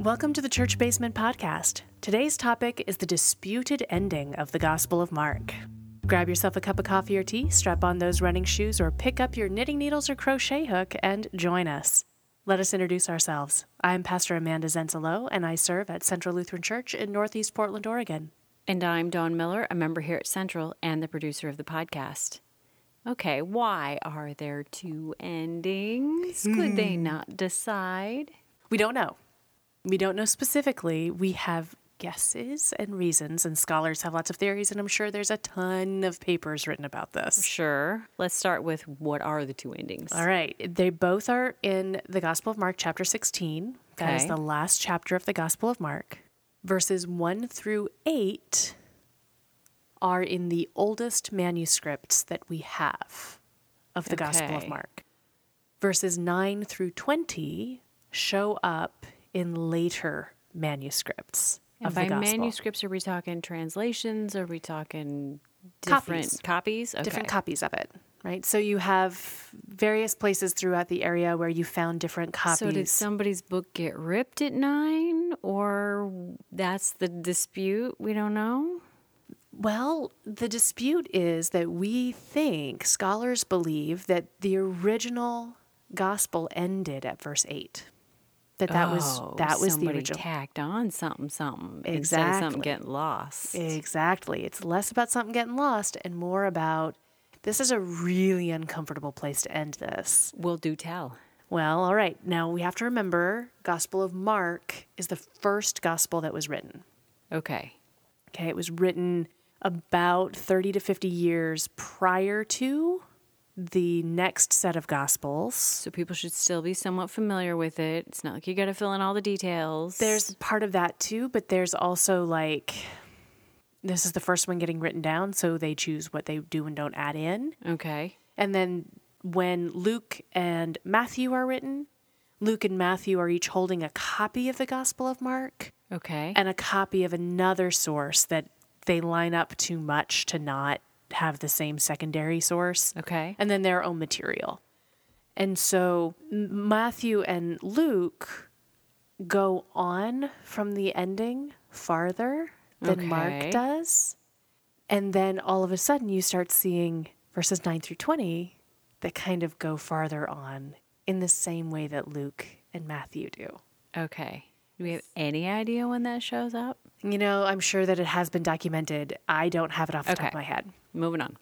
Welcome to the Church Basement Podcast. Today's topic is the disputed ending of the Gospel of Mark. Grab yourself a cup of coffee or tea, strap on those running shoes, or pick up your knitting needles or crochet hook and join us. Let us introduce ourselves. I'm Pastor Amanda Zenzalo, and I serve at Central Lutheran Church in Northeast Portland, Oregon. And I'm Dawn Miller, a member here at Central and the producer of the podcast. Okay, why are there two endings? Could they hmm. not decide? We don't know. We don't know specifically. We have guesses and reasons, and scholars have lots of theories, and I'm sure there's a ton of papers written about this. Sure. Let's start with what are the two endings? All right. They both are in the Gospel of Mark, chapter 16. That is Okay. the last chapter of the Gospel of Mark. Verses 1 through 8 are in the oldest manuscripts that we have of the Gospel of Okay. Mark. Verses 9 through 20 show up in later manuscripts And of by the Gospel. manuscripts, are we talking translations? Are we talking different Copies. copies? Okay. different copies of it, right? So you have various places throughout the area where you found different copies. So did somebody's book get ripped at nine, or that's the dispute? We don't know. Well, the dispute is that we think scholars believe that the original gospel ended at verse 8. That that was Oh, that was the somebody original. tacked on something, something instead of something getting lost. Exactly. It's less about something getting lost and more about this is a really uncomfortable place to end this. we'll do tell. Well, all right. Now we have to remember Gospel of Mark is the first gospel that was written. Okay. Okay, it was written about 30 to 50 years prior to the next set of gospels. So people should still be somewhat familiar with it. It's not like you got to fill in all the details. There's part of that too, but there's also like this is the first one getting written down, so they choose what they do and don't add in. okay. And then when Luke and Matthew are written, Luke and Matthew are each holding a copy of the Gospel of Mark Okay. and a copy of another source that they line up too much to not have the same secondary source. okay. and then their own material. And so Matthew and Luke go on from the ending farther than Mark does. And then all of a sudden you start seeing verses 9 through 20 that kind of go farther on in the same way that Luke and Matthew do. Okay. Do we have any idea when that shows up? You know, I'm sure that it has been documented. I don't have it off the top of my head. Moving on.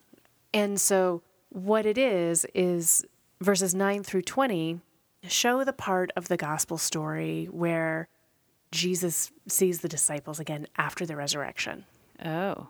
And so, what it is, is verses 9 through 20 show the part of the gospel story where Jesus sees the disciples again after the resurrection. Oh.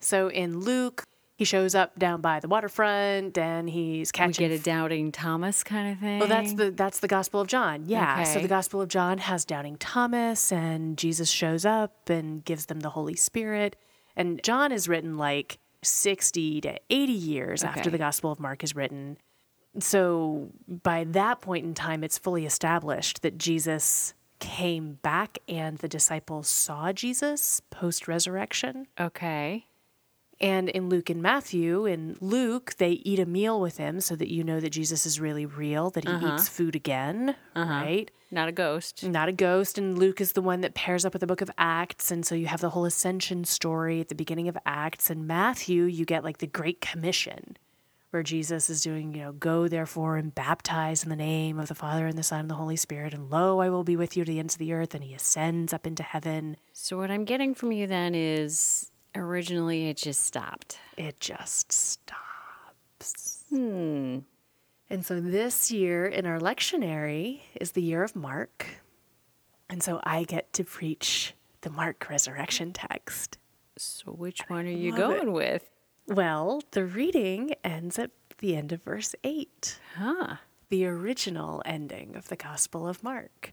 So, in Luke, he shows up down by the waterfront and he's We catching. get a doubting Thomas kind of thing. well, that's the that's the Gospel of John. Yeah. So the Gospel of John has doubting Thomas, and Jesus shows up and gives them the Holy Spirit. And John is written like sixty to eighty years after the Gospel of Mark is written. So by that point in time, it's fully established that Jesus came back and the disciples saw Jesus post resurrection. Okay. And in Luke and Matthew, in Luke, they eat a meal with him so that you know that Jesus is really real, that he uh-huh. eats food again, uh-huh. right? Not a ghost. Not a ghost. And Luke is the one that pairs up with the book of Acts. And so you have the whole ascension story at the beginning of Acts. And Matthew, you get like the Great Commission, where Jesus is doing, you know, go therefore and baptize in the name of the Father and the Son and the Holy Spirit. And lo, I will be with you to the ends of the earth. And he ascends up into heaven. So what I'm getting from you then is originally it just stopped. it just stops. Hmm. And so this year in our lectionary is the year of Mark. And so I get to preach the Mark resurrection text. So which one are you love it. going with? Well, the reading ends at the end of verse 8, Huh. the original ending of the Gospel of Mark.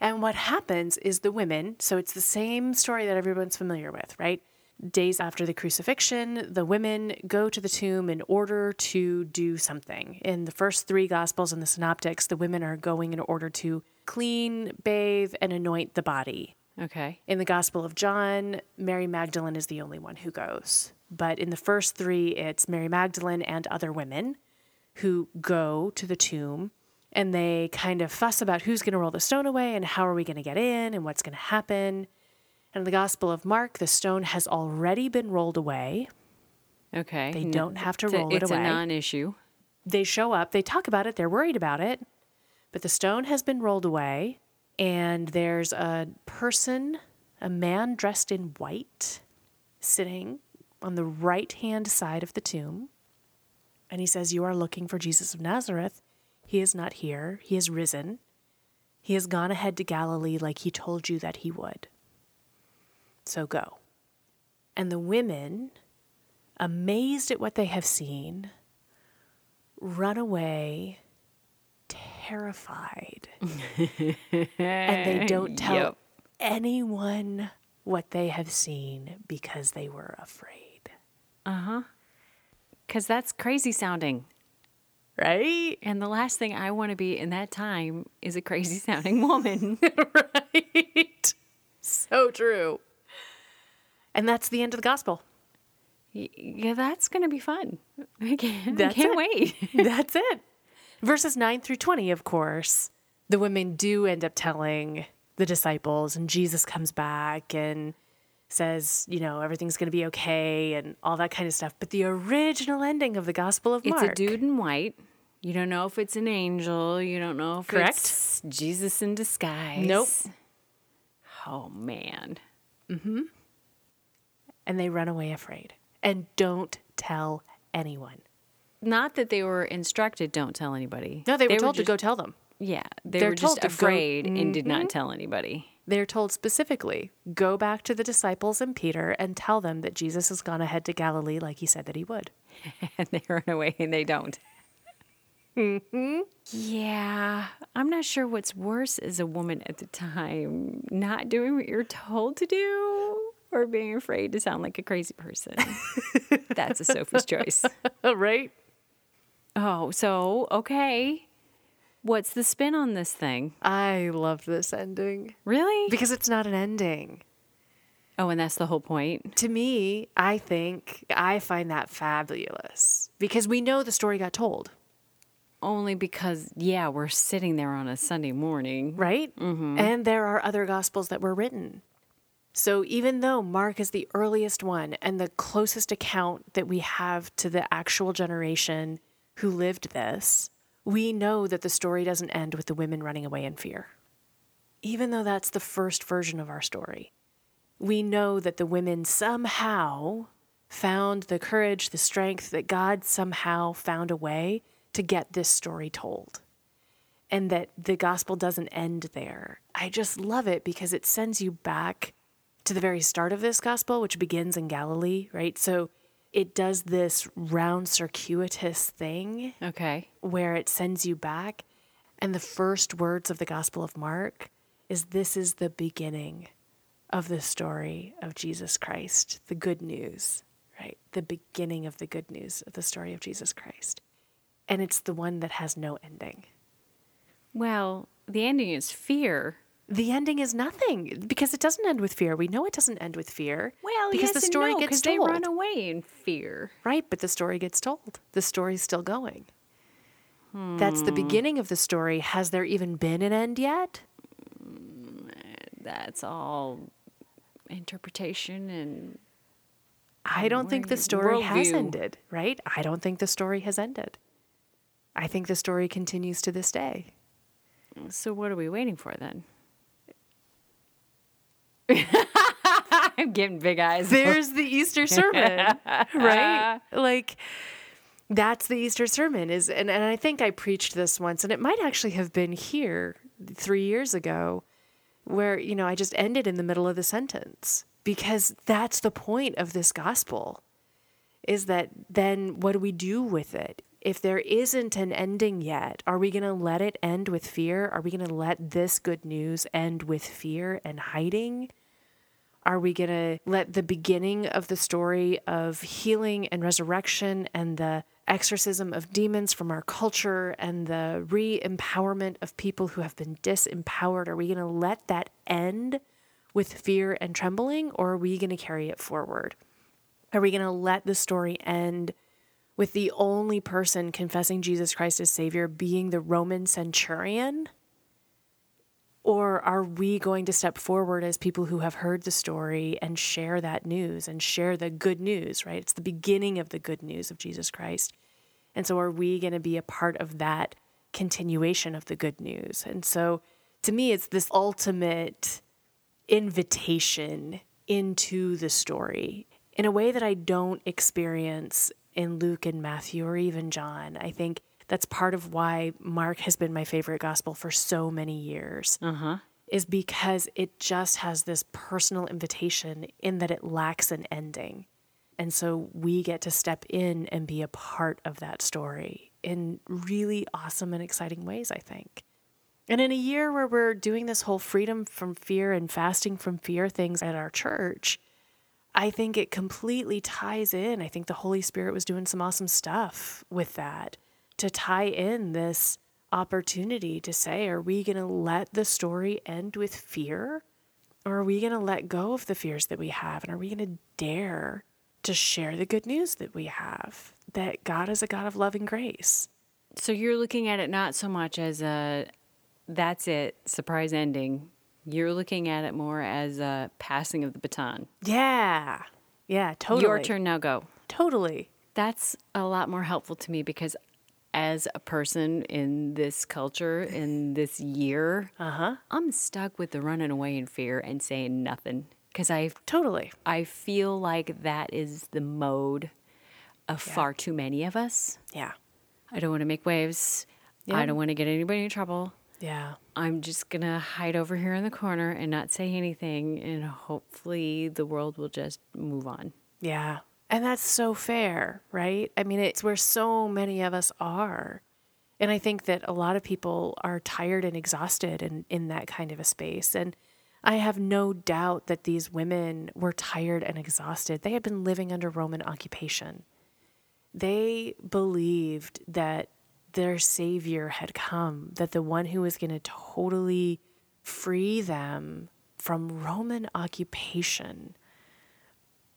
And what happens is the women, so it's the same story that everyone's familiar with, right? Days after the crucifixion, the women go to the tomb in order to do something. In the first three Gospels and the Synoptics, the women are going in order to clean, bathe, and anoint the body. Okay. In the Gospel of John, Mary Magdalene is the only one who goes. But in the first three, it's Mary Magdalene and other women who go to the tomb and they kind of fuss about who's going to roll the stone away and how are we going to get in and what's going to happen. And in the Gospel of Mark, the stone has already been rolled away. Okay. They don't have to it's a- roll it away. it's a non-issue. They show up, they talk about it, they're worried about it, but the stone has been rolled away, and there's a person, a man dressed in white, sitting on the right hand side of the tomb. And he says, You are looking for Jesus of Nazareth. He is not here, he is risen. He has gone ahead to Galilee like he told you that he would. So go. And the women, amazed at what they have seen, run away terrified. and they don't tell Yep. anyone what they have seen because they were afraid. Uh huh. Because that's crazy sounding. Right? And the last thing I want to be in that time is a crazy sounding woman. right. So true. And that's the end of the gospel. Yeah, that's going to be fun. I can't, I That's can't it. wait. That's it. Verses 9 through 20, of course, the women do end up telling the disciples, and Jesus comes back and says, you know, everything's going to be okay and all that kind of stuff. But the original ending of the Gospel of Mark. It's a dude in white. You don't know if it's an angel. You don't know if Correct. it's Jesus in disguise. Nope. Oh, man. Mm-hmm. And they run away afraid. And don't tell anyone. Not that they were instructed, don't tell anybody. No, they were told just, to go tell them. Yeah, they They're were told just to go- afraid and did Mm-hmm. not tell anybody. They're told specifically go back to the disciples and Peter and tell them that Jesus has gone ahead to Galilee like he said that he would. and they run away and they don't. Mm-hmm. Yeah, I'm not sure what's worse as a woman at the time not doing what you're told to do or being afraid to sound like a crazy person. That's a Sophie's choice. right? Oh, so, okay. What's the spin on this thing? I love this ending Really? because it's not an ending. Oh, and that's the whole point. To me, I think I find that fabulous because we know the story got told, Only because, yeah, we're sitting there on a Sunday morning. right? Mm-hmm. And there are other gospels that were written. So even though Mark is the earliest one and the closest account that we have to the actual generation who lived this, we know that the story doesn't end with the women running away in fear. Even though that's the first version of our story, we know that the women somehow found the courage, the strength, that God somehow found a way to get this story told and that the gospel doesn't end there. I just love it because it sends you back to the very start of this gospel, which begins in Galilee, right? So it does this round circuitous thing Okay. where it sends you back. And the first words of the Gospel of Mark is this is the beginning of the story of Jesus Christ, the good news, right? The beginning of the good news of the story of Jesus Christ. And it's the one that has no ending. Well, the ending is fear. The ending is nothing because it doesn't end with fear. We know it doesn't end with fear. Well, because yes the story no, gets 'cause they run away in fear. Right, but the story gets told. The story's still going. That's the hmm. beginning of the story. Has there even been an end yet? That's all interpretation and I don't think the story has worldview. ended, right? I don't think the story has ended. I think the story continues to this day. so what are we waiting for then? I'm getting big eyes. There's the Easter sermon, right? Like that's the Easter sermon is and, and I think I preached this once and it might actually have been here 3 years ago where you know I just ended in the middle of the sentence because that's the point of this gospel is that then what do we do with it? If there isn't an ending yet, are we going to let it end with fear? Are we going to let this good news end with fear and hiding? Are we going to let the beginning of the story of healing and resurrection and the exorcism of demons from our culture and the re empowerment of people who have been disempowered, are we going to let that end with fear and trembling or are we going to carry it forward? Are we going to let the story end with the only person confessing Jesus Christ as Savior being the Roman centurion? Or are we going to step forward as people who have heard the story and share that news and share the good news, right? It's the beginning of the good news of Jesus Christ. And so, are we going to be a part of that continuation of the good news? And so, to me, it's this ultimate invitation into the story in a way that I don't experience in Luke and Matthew or even John. I think that's part of why Mark has been my favorite gospel for so many years. Uh-huh. Is because it just has this personal invitation in that it lacks an ending. And so we get to step in and be a part of that story in really awesome and exciting ways, I think. And in a year where we're doing this whole freedom from fear and fasting from fear things at our church, I think it completely ties in. I think the Holy Spirit was doing some awesome stuff with that to tie in this opportunity to say, are we going to let the story end with fear? Or are we going to let go of the fears that we have? And are we going to dare to share the good news that we have that God is a God of love and grace? So you're looking at it not so much as a that's it, surprise ending. You're looking at it more as a passing of the baton. Yeah. Yeah, totally. Your turn now, go. Totally. That's a lot more helpful to me because as a person in this culture in this year, uh-huh. I'm stuck with the running away in fear and saying nothing because I totally I feel like that is the mode of yeah. far too many of us. Yeah. I don't want to make waves. Yeah. I don't want to get anybody in trouble. Yeah. I'm just going to hide over here in the corner and not say anything and hopefully the world will just move on. Yeah. And that's so fair, right? I mean, it's where so many of us are. And I think that a lot of people are tired and exhausted in, in that kind of a space. And I have no doubt that these women were tired and exhausted. They had been living under Roman occupation. They believed that their savior had come, that the one who was going to totally free them from Roman occupation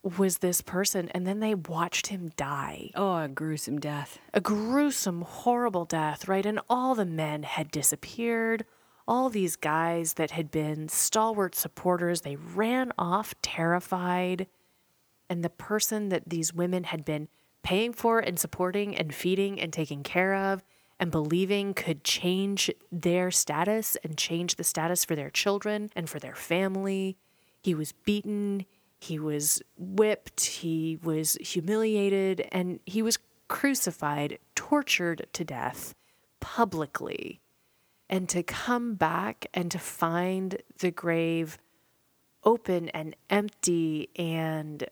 was this person. And then they watched him die. Oh, a gruesome death. A gruesome, horrible death, right? And all the men had disappeared. All these guys that had been stalwart supporters, they ran off terrified. And the person that these women had been paying for and supporting and feeding and taking care of and believing could change their status and change the status for their children and for their family. He was beaten, he was whipped, he was humiliated, and he was crucified, tortured to death publicly. And to come back and to find the grave open and empty and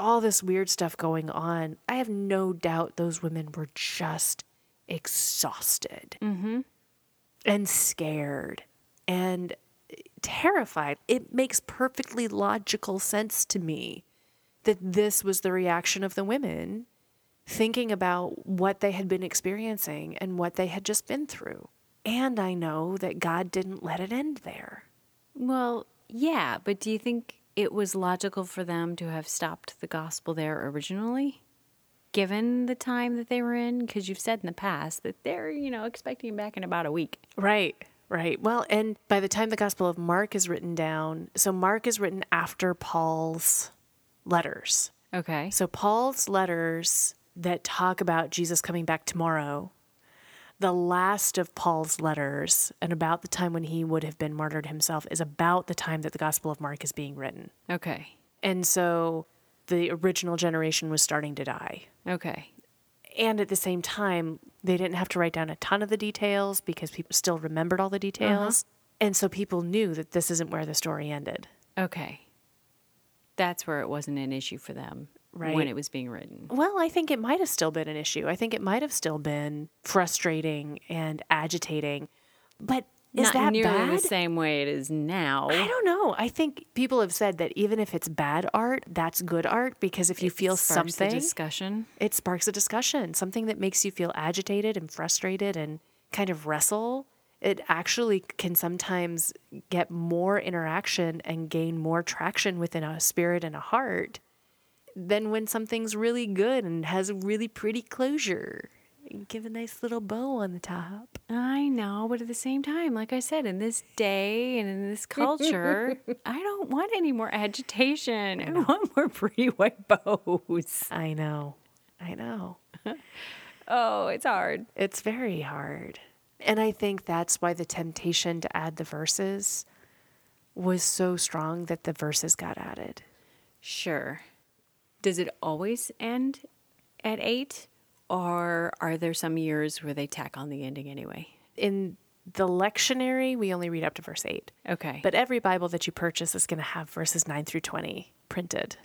all this weird stuff going on, I have no doubt those women were just exhausted mm-hmm. and scared and terrified. It makes perfectly logical sense to me that this was the reaction of the women thinking about what they had been experiencing and what they had just been through. And I know that God didn't let it end there. Well, yeah, but do you think it was logical for them to have stopped the gospel there originally? Given the time that they were in, because you've said in the past that they're, you know, expecting back in about a week. Right. Right. Well, and by the time the Gospel of Mark is written down, so Mark is written after Paul's letters. Okay. So Paul's letters that talk about Jesus coming back tomorrow, the last of Paul's letters, and about the time when he would have been martyred himself, is about the time that the Gospel of Mark is being written. Okay. And so the original generation was starting to die. Okay. And at the same time, they didn't have to write down a ton of the details because people still remembered all the details. Uh-huh. And so people knew that this isn't where the story ended. Okay. That's where it wasn't an issue for them right. when it was being written. Well, I think it might have still been an issue. I think it might have still been frustrating and agitating. But is Not that nearly bad? the same way it is now. I don't know. I think people have said that even if it's bad art, that's good art because if you it feel sparks something, discussion. It sparks a discussion, something that makes you feel agitated and frustrated and kind of wrestle. It actually can sometimes get more interaction and gain more traction within a spirit and a heart than when something's really good and has a really pretty closure. You give a nice little bow on the top. I know, but at the same time, like I said, in this day and in this culture, I don't want any more agitation. I, want more pretty white bows. I know. I know. Oh, it's hard. It's very hard. And I think that's why the temptation to add the verses was so strong that the verses got added. Sure. Does it always end at eight? Or are there some years where they tack on the ending anyway? In the lectionary, we only read up to verse 8. Okay. But every Bible that you purchase is going to have verses 9 through 20 printed.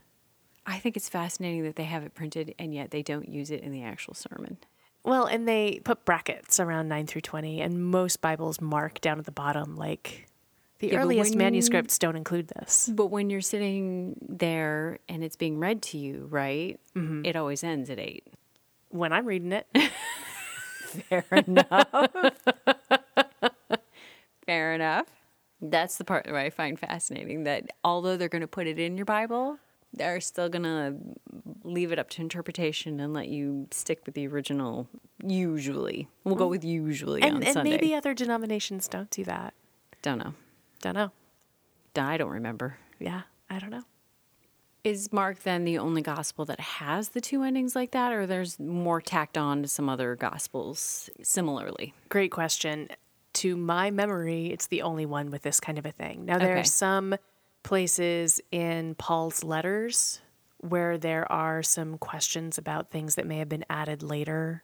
I think it's fascinating that they have it printed and yet they don't use it in the actual sermon. Well, and they put brackets around 9 through 20, and most Bibles mark down at the bottom like the Yeah, earliest manuscripts don't include this. But when you're sitting there and it's being read to you, right? Mm-hmm. It always ends at eight. When I'm reading it, Fair enough. Fair enough. That's the part that I find fascinating that although they're going to put it in your Bible, they're still going to leave it up to interpretation and let you stick with the original usually. We'll go mm. with usually on and, and maybe other denominations don't do that. Don't know. Don't know. I don't remember. Yeah, I don't know. Is Mark then the only gospel that has the two endings like that, or there's more tacked on to some other gospels similarly? Great question. To my memory, it's the only one with this kind of a thing. Now, there Okay. are some places in Paul's letters where there are some questions about things that may have been added later.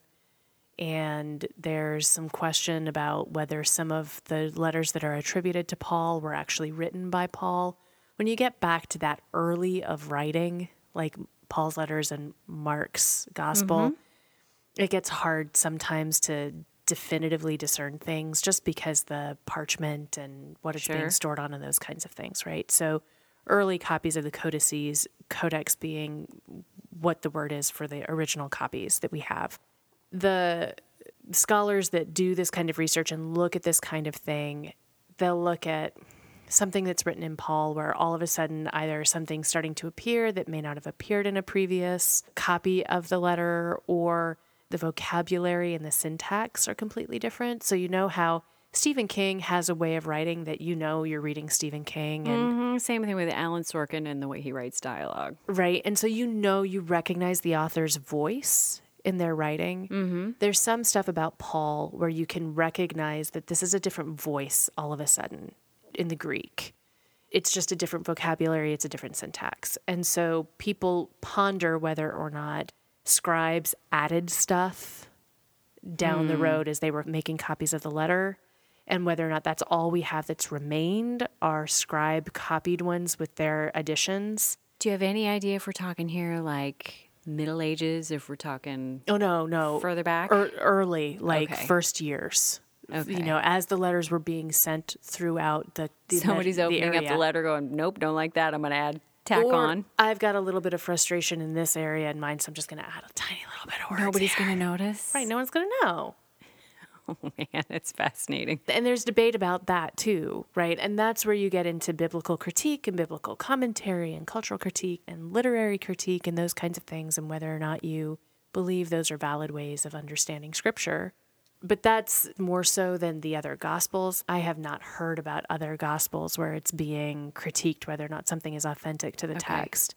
And there's some question about whether some of the letters that are attributed to Paul were actually written by Paul. When you get back to that early of writing, like Paul's letters and Mark's gospel, mm-hmm. it gets hard sometimes to definitively discern things just because the parchment and what it's Sure. being stored on and those kinds of things, right? So early copies of the codices, codex being what the word is for the original copies that we have. The scholars that do this kind of research and look at this kind of thing, they'll look at something that's written in Paul where all of a sudden either something's starting to appear that may not have appeared in a previous copy of the letter or the vocabulary and the syntax are completely different. So you know how Stephen King has a way of writing that you know you're reading Stephen King and hmm Same thing with Aaron Sorkin and the way he writes dialogue. Right. And so you know you recognize the author's voice in their writing. Mm-hmm. There's some stuff about Paul where you can recognize that this is a different voice all of a sudden in the Greek. It's just a different vocabulary, it's a different syntax. And so people ponder whether or not scribes added stuff down the road as they were making copies of the letter. And whether or not that's all we have that's remained are scribe copied ones with their additions. Do you have any idea if we're talking here like Middle Ages, if we're talking Oh no, no. further back? Ear- early, like Okay. first years. Okay. You know, as the letters were being sent throughout the, the Somebody's the opening up the letter going, nope, don't like that. I'm going to add tack Or on. I've got a little bit of frustration in this area in mine, so I'm just going to add a tiny little bit of words. Nobody's going to notice. Right, no one's going to know. Oh, man, it's fascinating. And there's debate about that too, right? And that's where you get into biblical critique and biblical commentary and cultural critique and literary critique and those kinds of things, and whether or not you believe those are valid ways of understanding scripture. But that's more so than the other gospels. I have not heard about other gospels where it's being critiqued whether or not something is authentic to the text.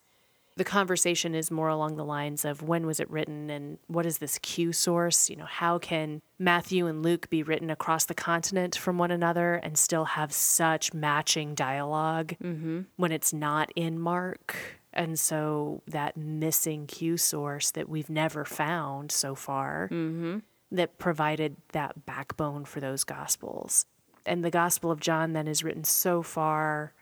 The conversation is more along the lines of when was it written and what is this Q source? You know, how can Matthew and Luke be written across the continent from one another and still have such matching dialog mm-hmm. when it's not in Mark? And so that missing Q source that we've never found so far mm-hmm. that provided that backbone for those gospels. And the Gospel of John then is written so far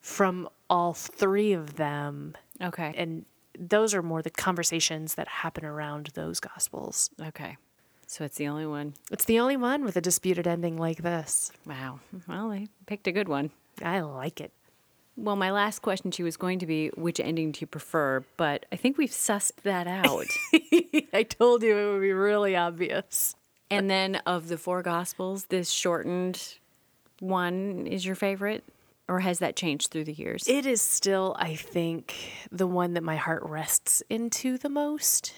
from all three of them Okay. and those are more the conversations that happen around those gospels. Okay. So it's the only one. It's the only one with a disputed ending like this. Wow. Well, they picked a good one. I like it. Well, my last question to you was going to be which ending do you prefer? But I think we've sussed that out. I told you it would be really obvious. and then of the four gospels, this shortened one is your favorite? Or has that changed through the years? It is still, I think, the one that my heart rests into the most.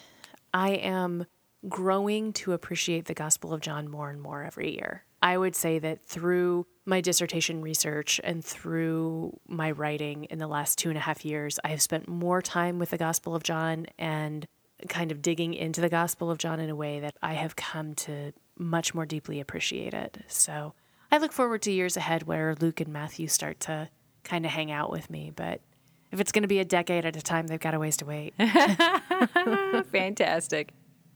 I am growing to appreciate the Gospel of John more and more every year. I would say that through my dissertation research and through my writing in the last two and a half years, I have spent more time with the Gospel of John and kind of digging into the Gospel of John in a way that I have come to much more deeply appreciate it. So I look forward to years ahead where Luke and Matthew start to kind of hang out with me. But if it's going to be a decade at a time, they've got a ways to wait. Fantastic.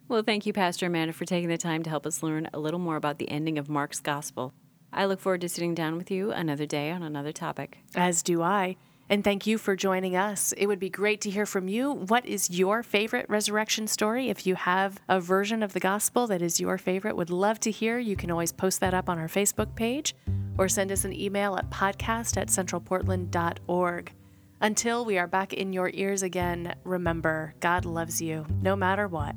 Well, thank you, Pastor Amanda, for taking the time to help us learn a little more about the ending of Mark's Gospel. I look forward to sitting down with you another day on another topic. As do I. And thank you for joining us. It would be great to hear from you. What is your favorite resurrection story? If you have a version of the gospel that is your favorite, would love to hear. You can always post that up on our Facebook page or send us an email at podcast at centralportland.org. Until we are back in your ears again, remember, God loves you no matter what.